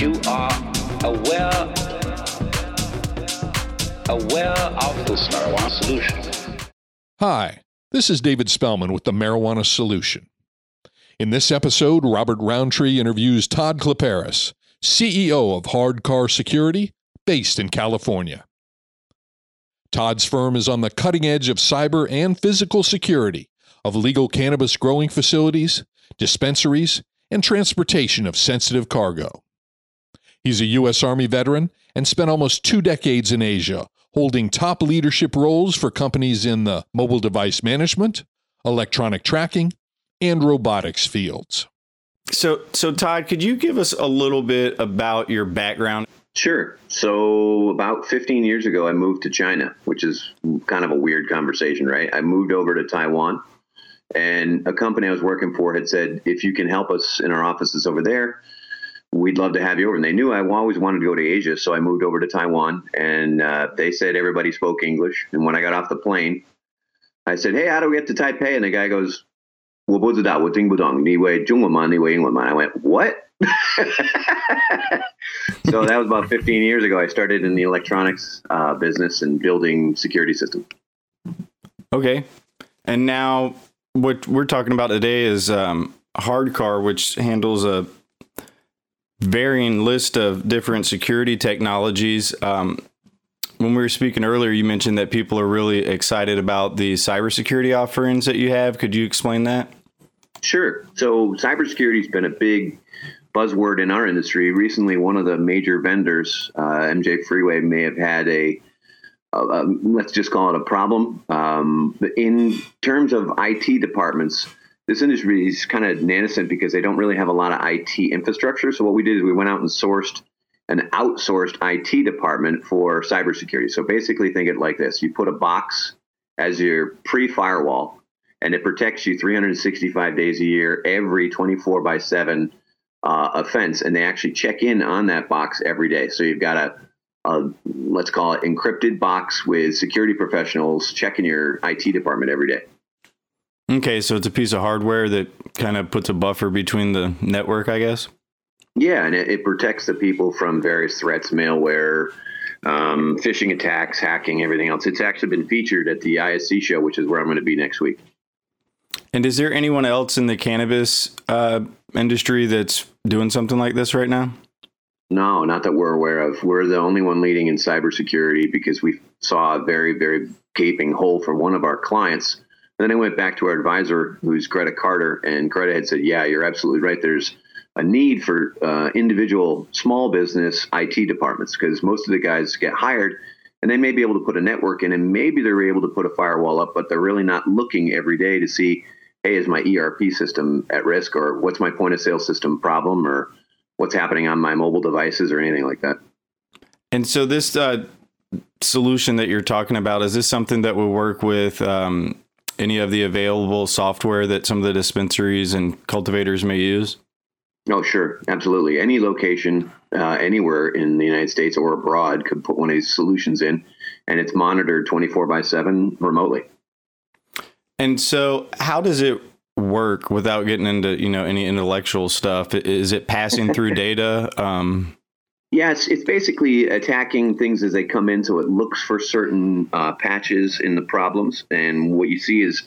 you are aware aware of this marijuana solution. Hi, this is David Spellman with the Marijuana Solution. In this episode, Robert Roundtree interviews Todd Kleperis, CEO of Hard Car Security, based in California. Todd's firm is on the cutting edge of cyber and physical security of legal cannabis growing facilities, dispensaries, and transportation of sensitive cargo. He's a U.S. Army veteran and spent almost two decades in Asia, holding top leadership roles for companies in the mobile device management, electronic tracking, and robotics fields. So, so Todd, could you give us a little bit about your background? Sure. So, about 15 years ago, I moved to China, which is kind of a weird conversation, right? I moved over to Taiwan, and a company I was working for had said, if you can help us in our offices over there, we'd love to have you over. And they knew I always wanted to go to Asia, so I moved over to Taiwan, and uh, they said everybody spoke English. And when I got off the plane, I said, "Hey, how do we get to Taipei?" And the guy goes, 我不知道，我听不懂。你会中文吗？你会英文吗? I went, what? so that was about 15 years ago. I started in the electronics uh, business and building security systems. Okay. And now what we're talking about today is um, Hardcar, which handles a varying list of different security technologies. Um, when we were speaking earlier, you mentioned that people are really excited about the cybersecurity offerings that you have. Could you explain that? Sure. So, cybersecurity has been a big buzzword in our industry. Recently, one of the major vendors, uh, MJ Freeway, may have had a, let's just call it a problem. Um, in terms of IT departments, this industry is kind of nascent because they don't really have a lot of IT infrastructure. So what we did is we went out and sourced an outsourced IT department for cybersecurity. So basically, think it like this: you put a box as your pre-firewall, and it protects you 365 days a year, every 24 by 7 uh, offense, and they actually check in on that box every day. So you've got a, a let's call it encrypted box with security professionals checking your IT department every day. Okay, so it's a piece of hardware that kind of puts a buffer between the network, I guess. Yeah, and it, it protects the people from various threats, malware, um, phishing attacks, hacking, everything else. It's actually been featured at the ISC show, which is where I'm going to be next week. And is there anyone else in the cannabis uh, industry that's doing something like this right now? No, not that we're aware of. We're the only one leading in cybersecurity because we saw a very, very gaping hole for one of our clients then I went back to our advisor, who's Greta Carter, and Greta had said, "Yeah, you're absolutely right. There's a need for uh, individual small business IT departments because most of the guys get hired." And they may be able to put a network in, and maybe they're able to put a firewall up, but they're really not looking every day to see, hey, is my ERP system at risk, or what's my point of sale system problem, or what's happening on my mobile devices, or anything like that. And so, this uh, solution that you're talking about is this something that will work with um, any of the available software that some of the dispensaries and cultivators may use? Oh, sure. Absolutely. Any location, uh, anywhere in the United States or abroad could put one of these solutions in, and it's monitored 24 by 7 remotely. And so, how does it work without getting into you know any intellectual stuff? Is it passing through data? Um, yeah, it's, it's basically attacking things as they come in. So it looks for certain uh, patches in the problems. And what you see is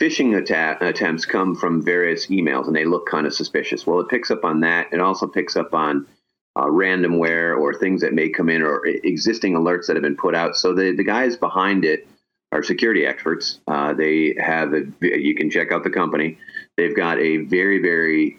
phishing atta- attempts come from various emails and they look kind of suspicious. Well, it picks up on that. It also picks up on uh, ransomware or things that may come in or existing alerts that have been put out. So the, the guys behind it are security experts. Uh, they have, a, you can check out the company. They've got a very, very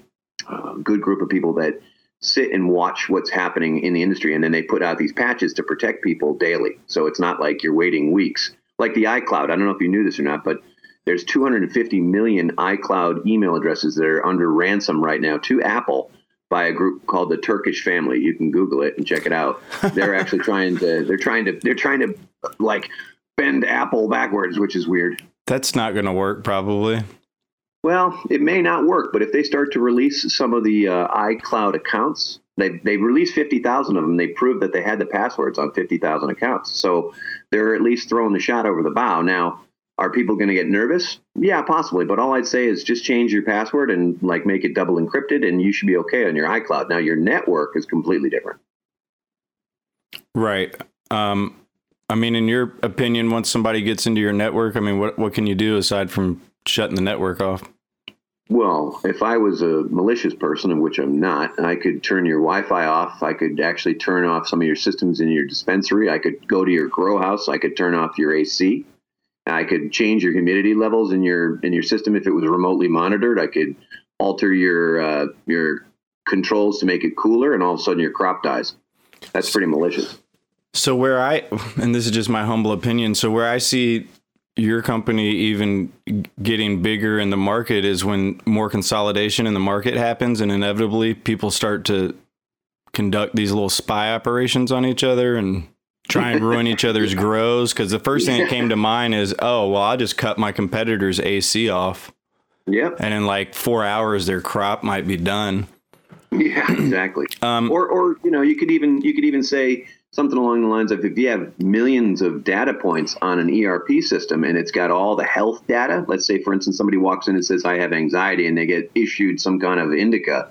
uh, good group of people that sit and watch what's happening in the industry and then they put out these patches to protect people daily. So it's not like you're waiting weeks. Like the icloud i don't know if you knew this or not but there's 250 million icloud email addresses that are under ransom right now to apple by a group called the turkish family. You can google it and check it out. They're actually trying to they're trying to they're trying to like bend apple backwards which is weird. That's not going to work probably well, it may not work, but if they start to release some of the uh, iCloud accounts, they they released fifty thousand of them. They proved that they had the passwords on fifty thousand accounts, so they're at least throwing the shot over the bow. Now, Are people going to get nervous? Yeah, possibly. But all I'd say is just change your password and like make it double encrypted, and you should be okay on your iCloud. Now your network is completely different. Right. Um, I mean, in your opinion, once somebody gets into your network, I mean, what what can you do aside from shutting the network off? Well, if I was a malicious person, of which I'm not, I could turn your Wi-Fi off. I could actually turn off some of your systems in your dispensary. I could go to your grow house. I could turn off your AC. I could change your humidity levels in your in your system if it was remotely monitored. I could alter your uh, your controls to make it cooler, and all of a sudden your crop dies. That's pretty malicious. So where I and this is just my humble opinion. So where I see your company even getting bigger in the market is when more consolidation in the market happens and inevitably people start to conduct these little spy operations on each other and try and ruin each other's grows. Because the first thing that came to mind is oh well i just cut my competitor's ac off. Yep. and in like four hours their crop might be done. Yeah, exactly. Um, or, or you know, you could even you could even say something along the lines of if you have millions of data points on an ERP system and it's got all the health data. Let's say, for instance, somebody walks in and says, "I have anxiety," and they get issued some kind of indica,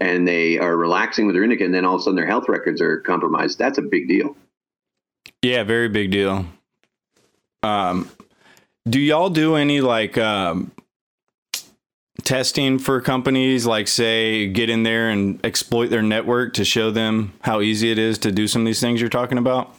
and they are relaxing with their indica, and then all of a sudden their health records are compromised. That's a big deal. Yeah, very big deal. Um, do y'all do any like um, testing for companies? Like, say, get in there and exploit their network to show them how easy it is to do some of these things you're talking about?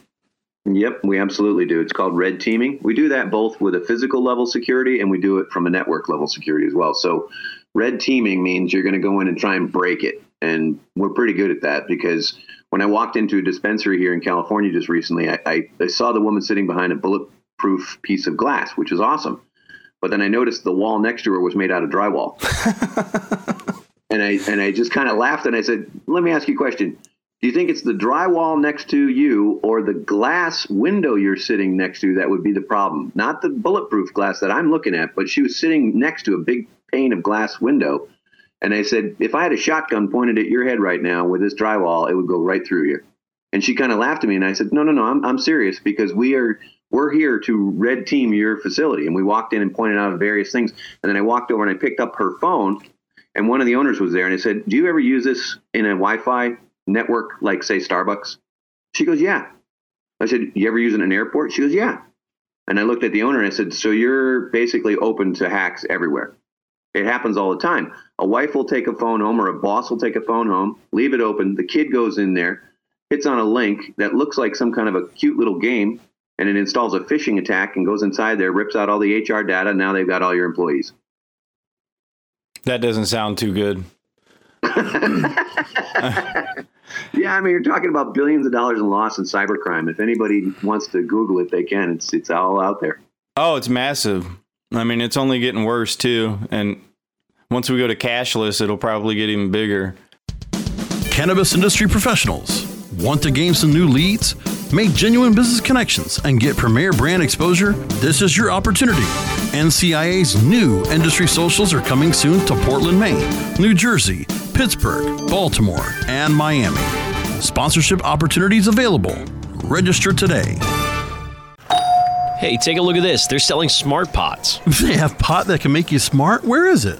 Yep, we absolutely do. It's called red teaming. We do that both with a physical level security and we do it from a network level security as well. So, red teaming means you're going to go in and try and break it. And we're pretty good at that because when I walked into a dispensary here in California just recently, I, I, I saw the woman sitting behind a bulletproof piece of glass, which is awesome. But then I noticed the wall next to her was made out of drywall. and I and I just kind of laughed and I said, "Let me ask you a question. Do you think it's the drywall next to you or the glass window you're sitting next to that would be the problem? Not the bulletproof glass that I'm looking at, but she was sitting next to a big pane of glass window. And I said, if I had a shotgun pointed at your head right now with this drywall, it would go right through you. And she kind of laughed at me and I said, no, no, no, I'm, I'm serious because we are we're here to red team your facility. And we walked in and pointed out various things. And then I walked over and I picked up her phone and one of the owners was there and I said, do you ever use this in a Wi-Fi network like say Starbucks? She goes, yeah. I said, you ever use it in an airport? She goes, yeah. And I looked at the owner and I said, so you're basically open to hacks everywhere. It happens all the time. A wife will take a phone home or a boss will take a phone home, leave it open. The kid goes in there, hits on a link that looks like some kind of a cute little game, and it installs a phishing attack and goes inside there, rips out all the HR data. Now they've got all your employees. That doesn't sound too good. Yeah, I mean, you're talking about billions of dollars in loss in cybercrime. If anybody wants to Google it, they can. It's it's all out there. Oh, it's massive. I mean, it's only getting worse too. And once we go to cashless, it'll probably get even bigger. Cannabis industry professionals want to gain some new leads, make genuine business connections, and get premier brand exposure? This is your opportunity. NCIA's new industry socials are coming soon to Portland, Maine, New Jersey, Pittsburgh, Baltimore, and Miami. Sponsorship opportunities available. Register today. Hey, take a look at this. They're selling smart pots. They have pot that can make you smart. Where is it?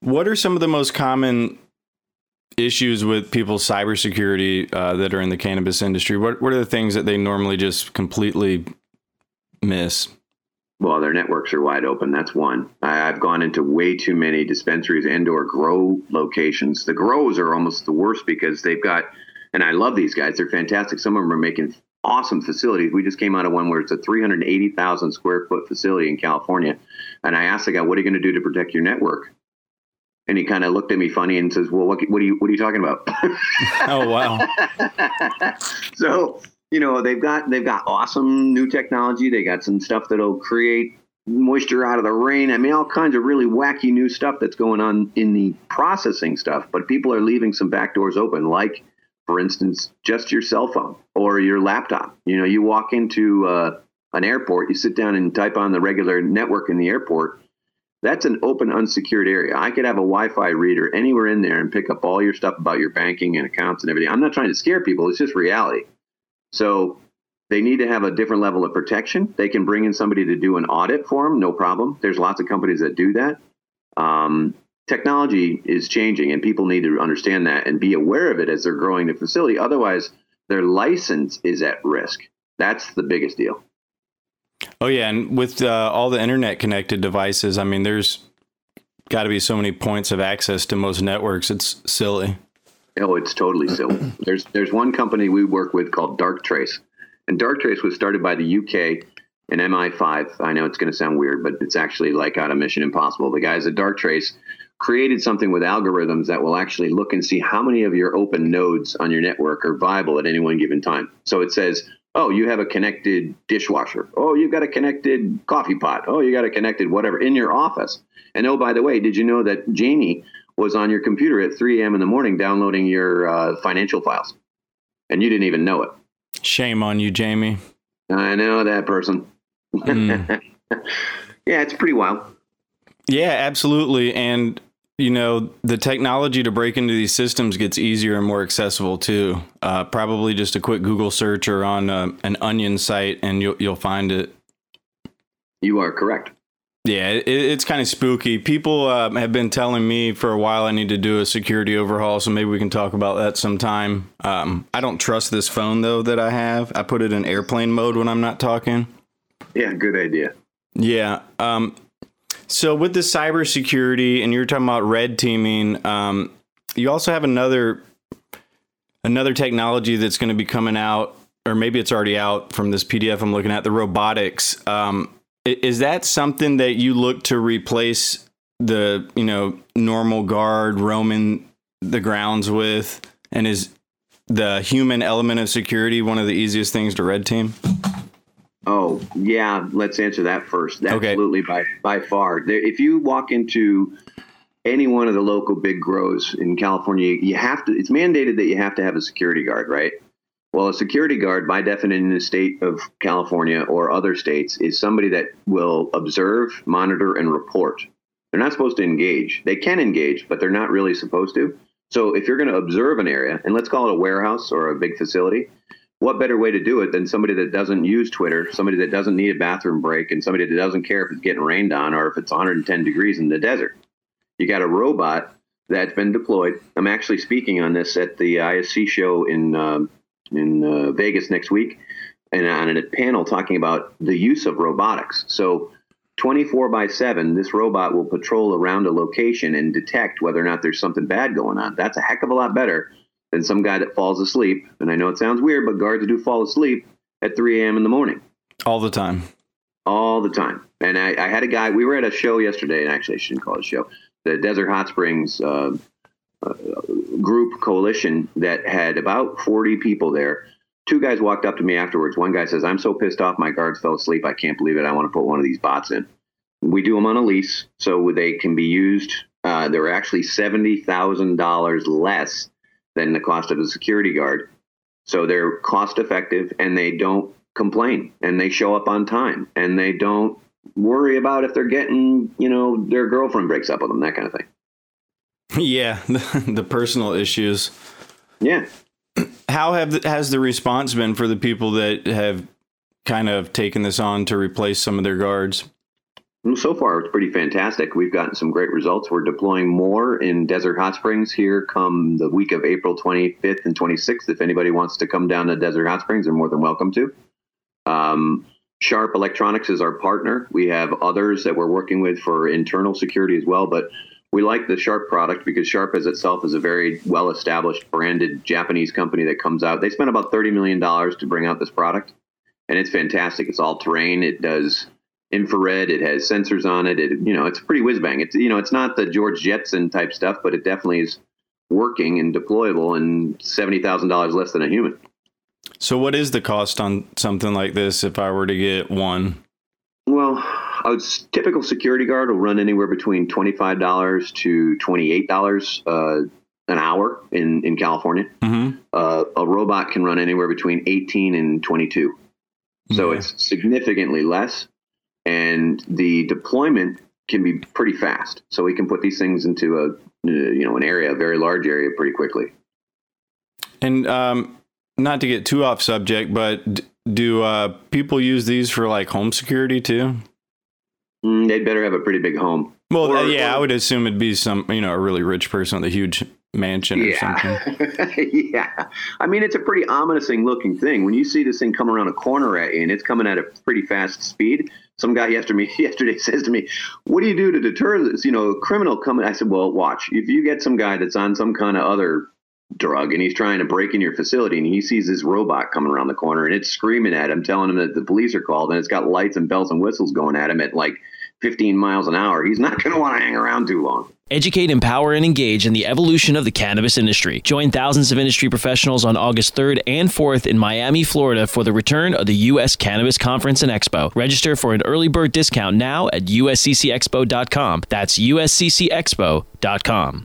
What are some of the most common issues with people's cybersecurity uh, that are in the cannabis industry? What What are the things that they normally just completely miss? Well, their networks are wide open. That's one. I, I've gone into way too many dispensaries and/or grow locations. The grows are almost the worst because they've got, and I love these guys. They're fantastic. Some of them are making awesome facilities. We just came out of one where it's a 380,000 square foot facility in California, and I asked the guy, "What are you going to do to protect your network?" And he kind of looked at me funny and says, "Well, what, what are you what are you talking about?" Oh wow! so you know they've got they've got awesome new technology. They got some stuff that'll create moisture out of the rain. I mean, all kinds of really wacky new stuff that's going on in the processing stuff. But people are leaving some back doors open, like for instance, just your cell phone or your laptop. You know, you walk into uh, an airport, you sit down and type on the regular network in the airport. That's an open, unsecured area. I could have a Wi-Fi reader anywhere in there and pick up all your stuff about your banking and accounts and everything. I'm not trying to scare people; it's just reality. So they need to have a different level of protection. They can bring in somebody to do an audit for them, no problem. There's lots of companies that do that. Um, technology is changing, and people need to understand that and be aware of it as they're growing the facility. Otherwise, their license is at risk. That's the biggest deal. Oh yeah, and with uh, all the internet connected devices, I mean, there's got to be so many points of access to most networks. It's silly. Oh, it's totally silly. There's there's one company we work with called Darktrace, and Darktrace was started by the UK and MI5. I know it's going to sound weird, but it's actually like out of Mission Impossible. The guys at Darktrace created something with algorithms that will actually look and see how many of your open nodes on your network are viable at any one given time. So it says, oh, you have a connected dishwasher. Oh, you've got a connected coffee pot. Oh, you got a connected whatever in your office. And oh, by the way, did you know that Jamie was on your computer at 3 a.m. in the morning downloading your uh, financial files? And you didn't even know it. Shame on you, Jamie. I know that person. Mm. yeah, it's pretty wild. Yeah, absolutely. And you know, the technology to break into these systems gets easier and more accessible too. Uh, probably just a quick Google search or on uh, an Onion site, and you'll you'll find it. You are correct. Yeah, it, it's kind of spooky. People uh, have been telling me for a while I need to do a security overhaul, so maybe we can talk about that sometime. Um, I don't trust this phone though that I have. I put it in airplane mode when I'm not talking. Yeah, good idea. Yeah. Um, so with the cybersecurity, and you're talking about red teaming, um, you also have another another technology that's going to be coming out, or maybe it's already out from this PDF I'm looking at. The robotics. Um, is that something that you look to replace the you know normal guard roaming the grounds with, and is the human element of security one of the easiest things to red team? Oh yeah, let's answer that first. Okay. Absolutely, by by far. There, if you walk into any one of the local big grows in California, you have to. It's mandated that you have to have a security guard, right? Well, a security guard, by definition, in the state of California or other states, is somebody that will observe, monitor, and report. They're not supposed to engage. They can engage, but they're not really supposed to. So if you're going to observe an area, and let's call it a warehouse or a big facility, what better way to do it than somebody that doesn't use Twitter, somebody that doesn't need a bathroom break, and somebody that doesn't care if it's getting rained on or if it's 110 degrees in the desert? You got a robot that's been deployed. I'm actually speaking on this at the ISC show in um, in uh, Vegas next week, and on a panel talking about the use of robotics. So. 24 by 7, this robot will patrol around a location and detect whether or not there's something bad going on. That's a heck of a lot better than some guy that falls asleep. And I know it sounds weird, but guards do fall asleep at 3 a.m. in the morning All the time. all the time. And I, I had a guy. We were at a show yesterday, and actually, I shouldn't call it a show. The Desert Hot Springs uh, uh, group coalition that had about 40 people there. Two guys walked up to me afterwards. One guy says, "I'm so pissed off. My guards fell asleep. I can't believe it. I want to put one of these bots in." we do them on a lease, so they can be used. Uh, they're actually seventy thousand dollars less than the cost of a security guard, so they're cost effective and they don't complain and they show up on time and they don't worry about if they're getting, you know, their girlfriend breaks up with them, that kind of thing. Yeah, the, personal issues. Yeah. How have the, has the response been for the people that have kind of taken this on to replace some of their guards? So far, it's pretty fantastic. We've gotten some great results. We're deploying more in Desert Hot Springs here come the week of April 25th and 26th. If anybody wants to come down to Desert Hot Springs, they're more than welcome to. Um, Sharp Electronics is our partner. We have others that we're working with for internal security as well, but we like the Sharp product because Sharp as itself is a very well established branded Japanese company that comes out. They spent about $30 million to bring out this product, and it's fantastic. It's all terrain. It does infrared. It has sensors on it. It you know it's pretty whiz bang. It's you know it's not the George Jetson type stuff, but it definitely is working and deployable and seventy thousand dollars less than a human. So, what is the cost on something like this if I were to get one? Well, a typical security guard will run anywhere between twenty five dollars to twenty eight dollars uh, an hour in in California. Mm-hmm. Uh, a robot can run anywhere between eighteen and twenty two. So Yeah. it's significantly less, and the deployment can be pretty fast. So we can put these things into a uh, you know an area, a very large area, pretty quickly. And um, not to get too off subject, but do uh, people use these for like home security too? Mm, they'd better have a pretty big home. Well, Or- uh, yeah, or- I would assume it'd be some, you know, a really rich person with a huge mansion or something. Yeah. yeah. I mean, it's a pretty ominous-ing looking thing. When you see this thing come around a corner at you and it's coming at a pretty fast speed, some guy yesterday, says to me, What do you do to deter this? You know, criminal coming. I said, Well, watch. If you get some guy that's on some kind of other drug and he's trying to break in your facility and he sees this robot coming around the corner and it's screaming at him, telling him that the police are called and it's got lights and bells and whistles going at him at like 15 miles an hour, he's not going to want to hang around too long. Educate, empower, and engage in the evolution of the cannabis industry. Join thousands of industry professionals on August 3rd and 4th in Miami, Florida for the return of the U.S. Cannabis Conference and Expo. Register for an early bird discount now at usccexpo.com. That's usccexpo.com.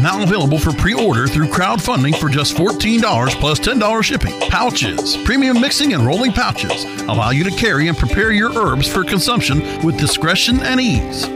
Now available for pre-order through crowdfunding for just $14 plus $10 shipping. Pouchz, premium mixing and rolling pouches allow you to carry and prepare your herbs for consumption with discretion and ease.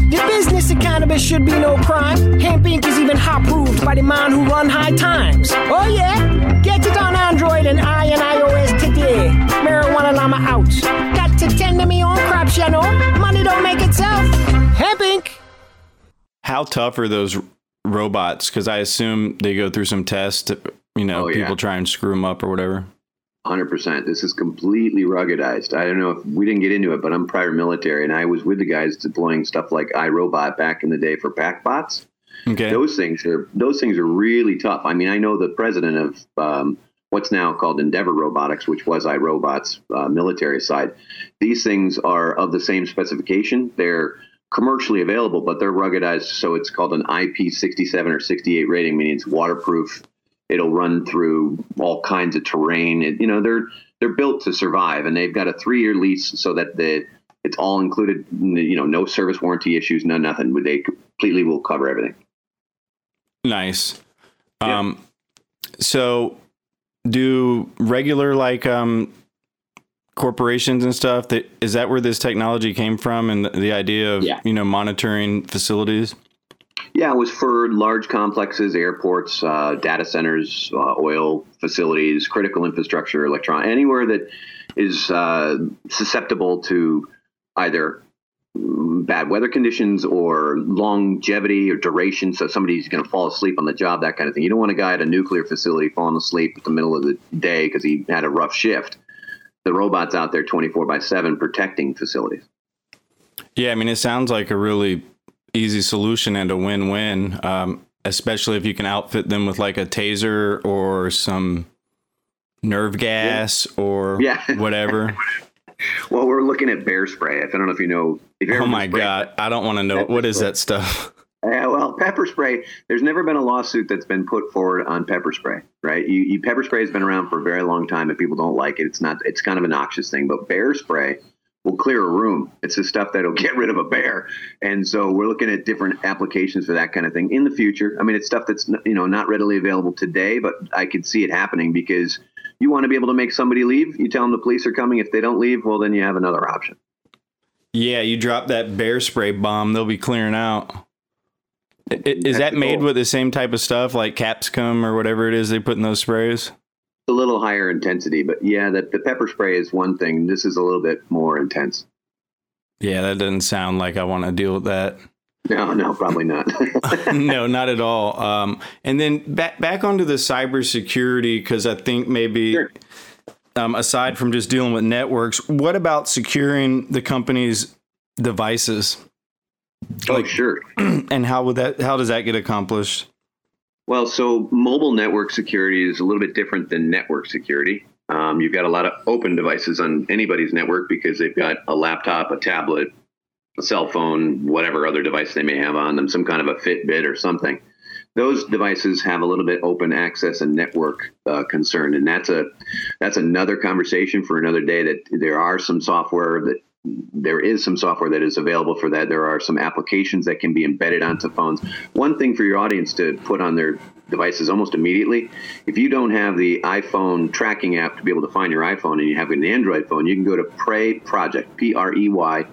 The business of cannabis should be no crime. Hempire is even hot proved by the man who run high times. Oh yeah? Get it on Android and I and iOS today. Marijuana Llama out. Got to tend to me on crops, channel. Money don't make itself. Hempire How tough are those robots? Because I assume they go through some tests. You know, Oh, yeah. people try and screw them up or whatever. Hundred percent. This is completely ruggedized. I don't know if we didn't get into it, but I'm prior military, and I was with the guys deploying stuff like iRobot back in the day for PackBots. Okay. Those things are those things are really tough. I mean, I know the president of um, what's now called Endeavor Robotics, which was iRobot's uh, military side. These things are of the same specification. They're commercially available, but they're ruggedized, so it's called an IP67 or 68 rating, meaning it's waterproof. It'll run through all kinds of terrain. It, you know, they're they're built to survive, and they've got a three year lease, so that the it's all included. You know, no service warranty issues, no nothing. They completely will cover everything. Nice. Yeah. Um, so do regular like um corporations and stuff that is that where this technology came from and the, the idea of Yeah. you know monitoring facilities? Yeah, it was for large complexes, airports, uh, data centers, uh, oil facilities, critical infrastructure, electron, anywhere that is uh, susceptible to either mm, bad weather conditions or longevity or duration. So somebody's going to fall asleep on the job, that kind of thing. You don't want a guy at a nuclear facility falling asleep at the middle of the day because he had a rough shift. The robot's out there 24 by 7 protecting facilities. Yeah, I mean, it sounds like a really easy solution and a win-win, um, especially if you can outfit them with like a taser or some nerve gas yeah. or yeah. whatever. well, we're looking at bear spray. If I don't know if you know. If oh my god, I don't want to know what is spray. that stuff. Yeah, well, pepper spray. There's never been a lawsuit that's been put forward on pepper spray, right? You, you, pepper spray has been around for a very long time, and people don't like it. It's not. It's kind of a noxious thing. But bear spray will clear a room. It's the stuff that'll get rid of a bear. And so we're looking at different applications for that kind of thing in the future. I mean, it's stuff that's you know not readily available today, but I could see it happening because you want to be able to make somebody leave. You tell them the police are coming. If they don't leave, well, then you have another option. Yeah, you drop that bear spray bomb, they'll be clearing out. Is that made with the same type of stuff like capsicum or whatever it is they put in those sprays? A little higher intensity, but yeah, the, the pepper spray is one thing. This is a little bit more intense. Yeah, that doesn't sound like I want to deal with that. No, no, probably not. no, not at all. Um, and then back back onto the cybersecurity because I think maybe sure. um, aside from just dealing with networks, what about securing the company's devices? Oh, like, sure. And how would that? How does that get accomplished? Well, so mobile network security is a little bit different than network security. Um, you've got a lot of open devices on anybody's network because they've got a laptop, a tablet, a cell phone, whatever other device they may have on them, some kind of a Fitbit or something. Those devices have a little bit open access and network uh, concern, and that's a that's another conversation for another day. That there are some software that there is some software that is available for that. There are some applications that can be embedded onto phones. One thing for your audience to put on their devices almost immediately, if you don't have the iPhone tracking app to be able to find your iPhone and you have an Android phone, you can go to Prey Project, P R E Y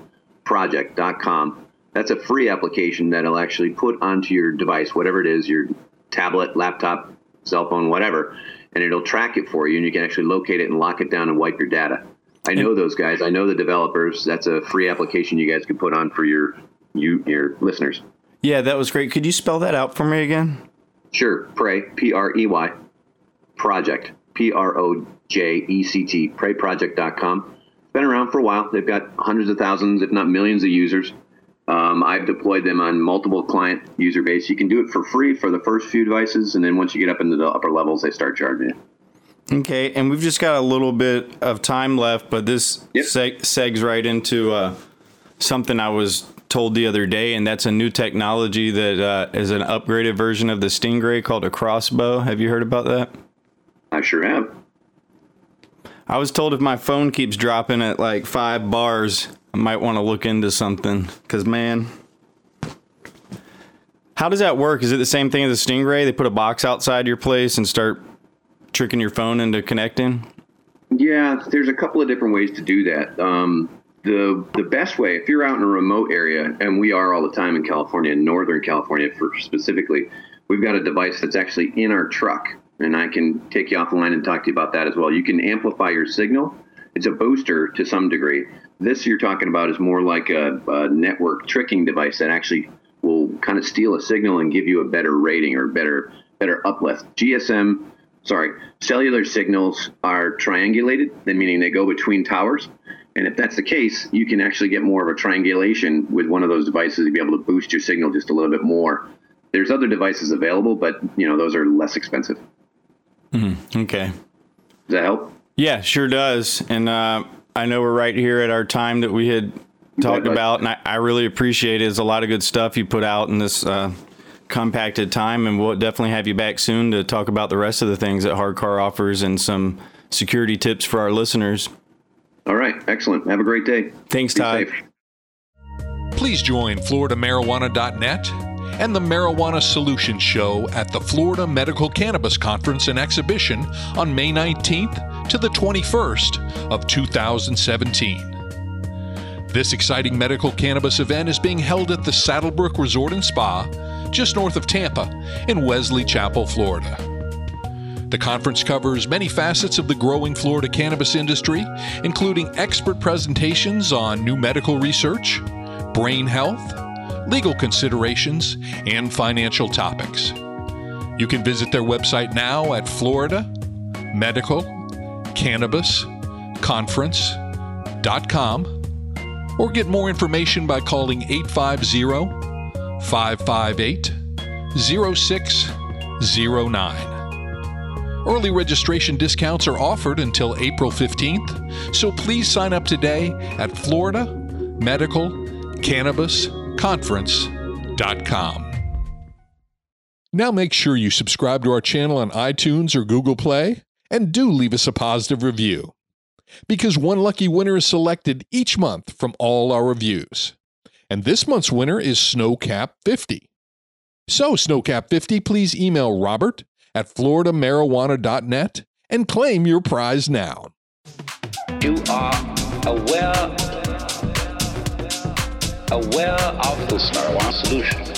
project.com. That's a free application that'll actually put onto your device, whatever it is, your tablet, laptop, cell phone, whatever, and it'll track it for you and you can actually locate it and lock it down and wipe your data. I know those guys. I know the developers. That's a free application you guys could put on for your you your listeners. Yeah, that was great. Could you spell that out for me again? Sure. Prey P R E Y project P R O J E C T preyproject.com. It's been around for a while. They've got hundreds of thousands, if not millions, of users. Um, I've deployed them on multiple client user base. You can do it for free for the first few devices, and then once you get up into the upper levels, they start charging you. Okay, and we've just got a little bit of time left, but this yep. seg- segs right into uh, something I was told the other day, and that's a new technology that uh, is an upgraded version of the Stingray called a crossbow. Have you heard about that? I sure have. I was told if my phone keeps dropping at like five bars, I might want to look into something. Because, man, how does that work? Is it the same thing as a Stingray? They put a box outside your place and start tricking your phone into connecting? Yeah, there's a couple of different ways to do that. Um, the the best way, if you're out in a remote area, and we are all the time in California, in Northern California for specifically, we've got a device that's actually in our truck, and I can take you offline and talk to you about that as well. You can amplify your signal. It's a booster to some degree. This you're talking about is more like a, a network tricking device that actually will kind of steal a signal and give you a better rating or better better uplift. GSM sorry, cellular signals are triangulated, meaning they go between towers. And if that's the case, you can actually get more of a triangulation with one of those devices to be able to boost your signal just a little bit more. There's other devices available, but you know those are less expensive. Mm-hmm. Okay. Does that help? Yeah, sure does. And uh, I know we're right here at our time that we had talked about, and I, I, really appreciate it. There's a lot of good stuff you put out in this uh, compacted time, and we'll definitely have you back soon to talk about the rest of the things that Hardcar offers and some security tips for our listeners. All right, excellent. Have a great day. Thanks, Be Todd. Safe. Please join FloridaMarijuana.net and the Marijuana Solutions Show at the Florida Medical Cannabis Conference and Exhibition on May 19th to the 21st of 2017. This exciting medical cannabis event is being held at the Saddlebrook Resort and Spa just north of Tampa in Wesley Chapel, Florida. The conference covers many facets of the growing Florida cannabis industry, including expert presentations on new medical research, brain health, legal considerations, and financial topics. You can visit their website now at Florida Medical Cannabis Conference.com or get more information by calling 850 558 0609. Early registration discounts are offered until April 15th, so please sign up today at Florida Medical Cannabis Conference.com. Now make sure you subscribe to our channel on iTunes or Google Play and do leave us a positive review. Because one lucky winner is selected each month from all our reviews. And this month's winner is Snowcap50. So, Snowcap50, please email Robert at floridamarijuana.net and claim your prize now. You are aware, aware of this marijuana solution.